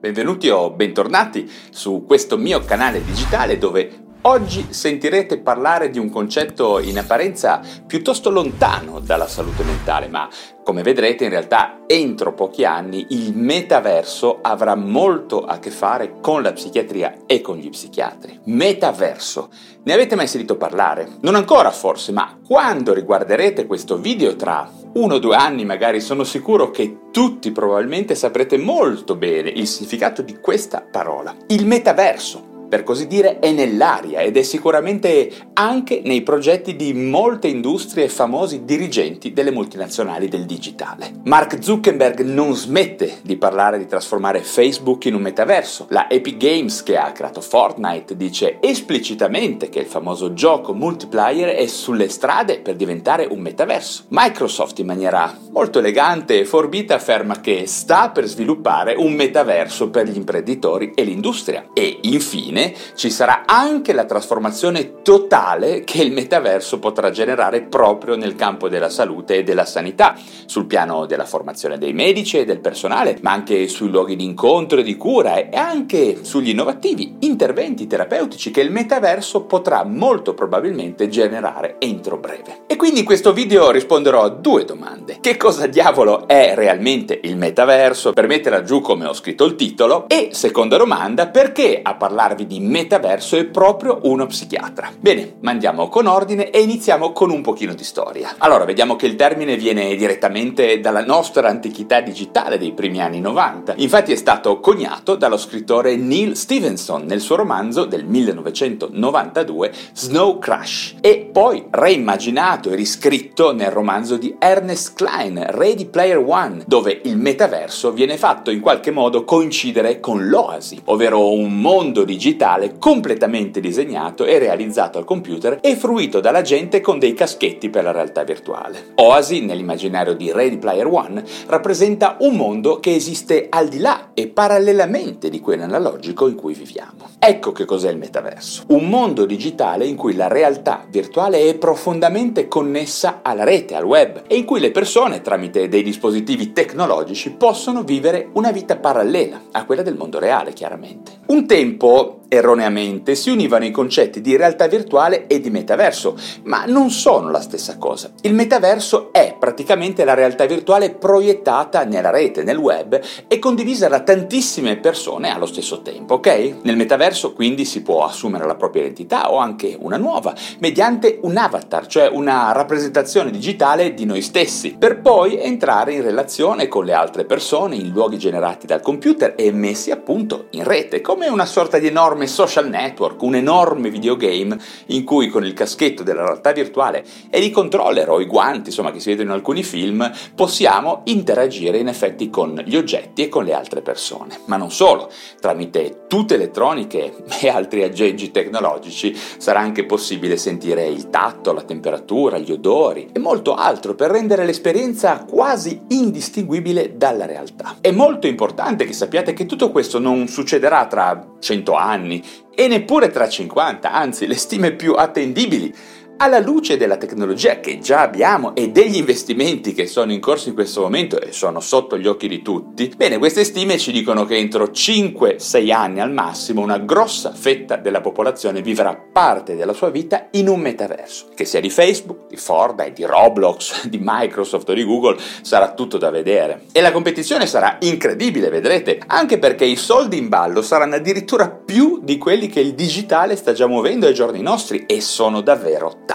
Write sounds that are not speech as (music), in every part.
Benvenuti o bentornati su questo mio canale digitale dove Oggi sentirete parlare di un concetto in apparenza piuttosto lontano dalla salute mentale, ma come vedrete in realtà entro pochi anni il metaverso avrà molto a che fare con la psichiatria e con gli psichiatri. Metaverso. Ne avete mai sentito parlare? Non ancora forse, ma quando riguarderete questo video tra uno o due anni magari sono sicuro che tutti probabilmente saprete molto bene il significato di questa parola. Il metaverso per così dire, è nell'aria ed è sicuramente anche nei progetti di molte industrie e famosi dirigenti delle multinazionali del digitale. Mark Zuckerberg non smette di parlare di trasformare Facebook in un metaverso. La Epic Games, che ha creato Fortnite, dice esplicitamente che il famoso gioco multiplayer è sulle strade per diventare un metaverso. Microsoft, in maniera molto elegante e forbita, afferma che sta per sviluppare un metaverso per gli imprenditori e l'industria. E infine, Infine ci sarà anche la trasformazione totale che il metaverso potrà generare proprio nel campo della salute e della sanità, sul piano della formazione dei medici e del personale, ma anche sui luoghi di incontro e di cura e anche sugli innovativi interventi terapeutici che il metaverso potrà molto probabilmente generare entro breve. E quindi in questo video risponderò a due domande. Che cosa diavolo è realmente il metaverso per metterla giù come ho scritto il titolo? E seconda domanda, perché a parlarvi di metaverso è proprio uno psichiatra. Bene, ma andiamo con ordine e iniziamo con un pochino di storia. Allora, vediamo che il termine viene direttamente dalla nostra antichità digitale dei primi anni 90. Infatti è stato coniato dallo scrittore Neil Stevenson nel suo romanzo del 1992 Snow Crash e poi reimmaginato e riscritto nel romanzo di Ernest Klein Ready Player One, dove il metaverso viene fatto in qualche modo coincidere con l'oasi, ovvero un mondo digitale digitale completamente disegnato e realizzato al computer e fruito dalla gente con dei caschetti per la realtà virtuale. Oasi, nell'immaginario di Ready Player One, rappresenta un mondo che esiste al di là e parallelamente di quello analogico in cui viviamo. Ecco che cos'è il metaverso. Un mondo digitale in cui la realtà virtuale è profondamente connessa alla rete, al web, e in cui le persone, tramite dei dispositivi tecnologici, possono vivere una vita parallela a quella del mondo reale, chiaramente. Un tempo erroneamente si univano i concetti di realtà virtuale e di metaverso, ma non sono la stessa cosa. Il metaverso è praticamente la realtà virtuale proiettata nella rete, nel web e condivisa da tantissime persone allo stesso tempo, ok? Nel metaverso quindi si può assumere la propria identità o anche una nuova mediante un avatar, cioè una rappresentazione digitale di noi stessi, per poi entrare in relazione con le altre persone in luoghi generati dal computer e messi appunto in rete, come una sorta di enorme enorme social network, un enorme videogame in cui con il caschetto della realtà virtuale e i controller o i guanti, insomma, che si vedono in alcuni film, possiamo interagire in effetti con gli oggetti e con le altre persone. Ma non solo, tramite tute elettroniche e altri aggeggi tecnologici sarà anche possibile sentire il tatto, la temperatura, gli odori e molto altro per rendere l'esperienza quasi indistinguibile dalla realtà. È molto importante che sappiate che tutto questo non succederà tra 100 anni, anni e neppure tra 50, anzi le stime più attendibili alla luce della tecnologia che già abbiamo e degli investimenti che sono in corso in questo momento e sono sotto gli occhi di tutti, bene, queste stime ci dicono che entro 5-6 anni al massimo una grossa fetta della popolazione vivrà parte della sua vita in un metaverso, che sia di Facebook, di Fortnite, di Roblox, (laughs) di Microsoft o di Google, sarà tutto da vedere. E la competizione sarà incredibile, vedrete, anche perché i soldi in ballo saranno addirittura più di quelli che il digitale sta già muovendo ai giorni nostri e sono davvero.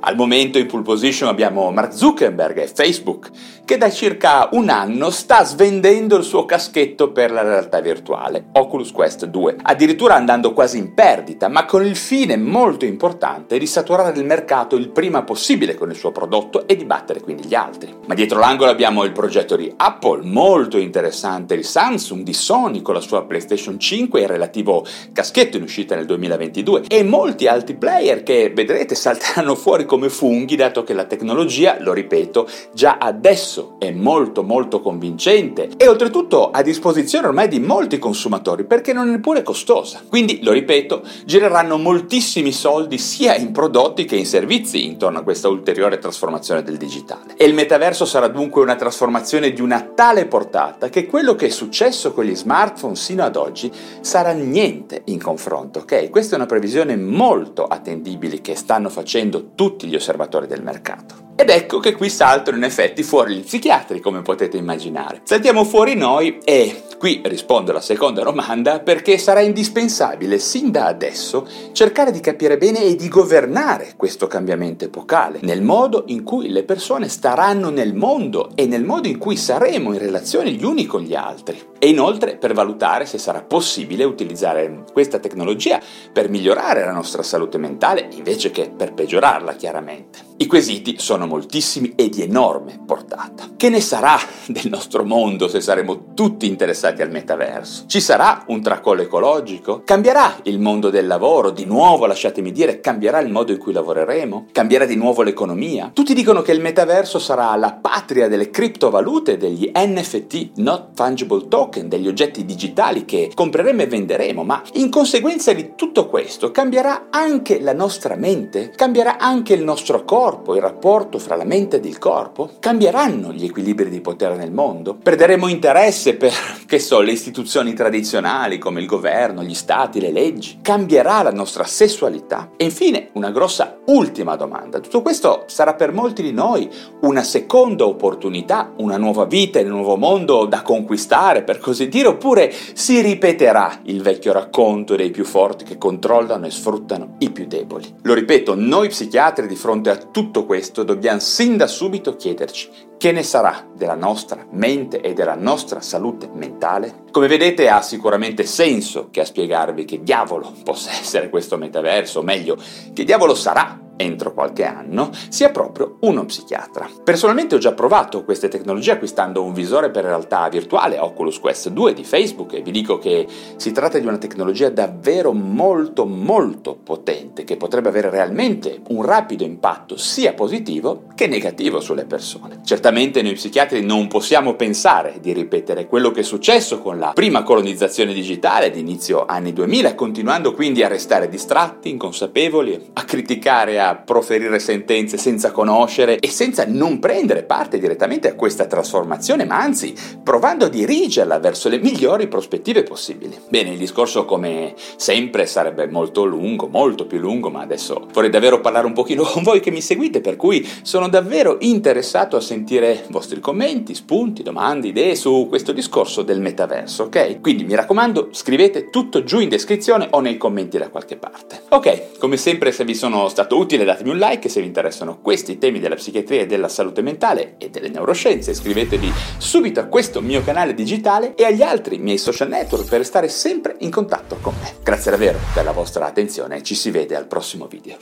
Al momento in pole position abbiamo Mark Zuckerberg e Facebook che da circa un anno sta svendendo il suo caschetto per la realtà virtuale, Oculus Quest 2, addirittura andando quasi in perdita, ma con il fine molto importante di saturare il mercato il prima possibile con il suo prodotto e di battere quindi gli altri. Ma dietro l'angolo abbiamo il progetto di Apple, molto interessante, di Samsung, di Sony con la sua PlayStation 5 e il relativo caschetto in uscita nel 2022 e molti altri player che vedrete salteranno (laughs) fuori come funghi dato che la tecnologia, lo ripeto, già adesso è molto molto convincente e oltretutto a disposizione ormai di molti consumatori perché non è neppure costosa. Quindi, lo ripeto, gireranno moltissimi soldi sia in prodotti che in servizi intorno a questa ulteriore trasformazione del digitale. E il metaverso sarà dunque una trasformazione di una tale portata che quello che è successo con gli smartphone sino ad oggi sarà niente in confronto, ok? Questa è una previsione molto attendibile che stanno facendo tutti gli osservatori del mercato. Ed ecco che qui saltano in effetti fuori gli psichiatri, come potete immaginare. Saltiamo fuori noi e qui rispondo alla seconda domanda perché sarà indispensabile sin da adesso cercare di capire bene e di governare questo cambiamento epocale, nel modo in cui le persone staranno nel mondo e nel modo in cui saremo in relazione gli uni con gli altri. E inoltre per valutare se sarà possibile utilizzare questa tecnologia per migliorare la nostra salute mentale invece che per peggiorarla chiaramente. I quesiti sono moltissimi e di enorme portata. Che ne sarà del nostro mondo se saremo tutti interessati al metaverso? Ci sarà un tracollo ecologico? Cambierà il mondo del lavoro? Di nuovo, lasciatemi dire, cambierà il modo in cui lavoreremo? Cambierà di nuovo l'economia? Tutti dicono che il metaverso sarà la patria delle criptovalute, degli NFT, not fungible token, degli oggetti digitali che compreremo e venderemo, ma in conseguenza di tutto questo cambierà anche la nostra mente? Cambierà anche il nostro corpo, il rapporto fra la mente ed il corpo? Cambieranno gli equilibri di potere nel mondo? Perderemo interesse per, (laughs) che so, le istituzioni tradizionali come il governo, gli stati, le leggi? Cambierà la nostra sessualità? E infine, una grossa ultima domanda. Tutto questo sarà per molti di noi una seconda opportunità, una nuova vita un nuovo mondo da conquistare, per così dire, oppure si ripeterà il vecchio racconto dei più forti che controllano e sfruttano i più deboli? Lo ripeto, noi psichiatri di fronte a tutto questo dobbiamo sin da subito chiederci che ne sarà della nostra mente e della nostra salute mentale? Come vedete ha sicuramente senso che a spiegarvi che diavolo possa (laughs) essere questo metaverso, o meglio, che diavolo sarà entro qualche anno, sia proprio uno psichiatra. Personalmente ho già provato queste tecnologie acquistando un visore per realtà virtuale Oculus Quest 2 di Facebook e vi dico che si tratta di una tecnologia davvero molto molto potente che potrebbe avere realmente un rapido impatto sia positivo che negativo sulle persone. Certamente noi psichiatri non possiamo pensare di ripetere quello che è successo con la prima colonizzazione digitale di inizio anni 2000, continuando quindi a restare distratti, inconsapevoli, a criticare, a proferire sentenze senza conoscere e senza non prendere parte direttamente a questa trasformazione, ma anzi provando a dirigerla verso le migliori prospettive possibili. Bene, il discorso come sempre sarebbe molto lungo, molto più lungo, ma adesso vorrei davvero parlare un pochino (laughs) con voi che mi seguite, per cui sono davvero interessato a sentire vostri commenti, spunti, domande, idee su questo discorso del metaverso, ok? Quindi mi raccomando, scrivete tutto giù in descrizione o nei commenti da qualche parte. Ok, come sempre se vi sono stato utile utile datemi un like se vi interessano questi temi della psichiatria e della salute mentale e delle neuroscienze, iscrivetevi subito a questo mio canale digitale e agli altri miei social network per restare sempre in contatto con me. Grazie davvero per la vostra attenzione e ci si vede al prossimo video.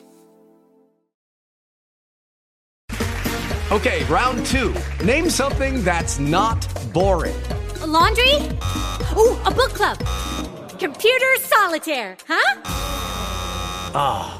Ok, round 2. Name something that's not boring. A laundry? Ooh, a book club. Computer solitaire, huh? Ah.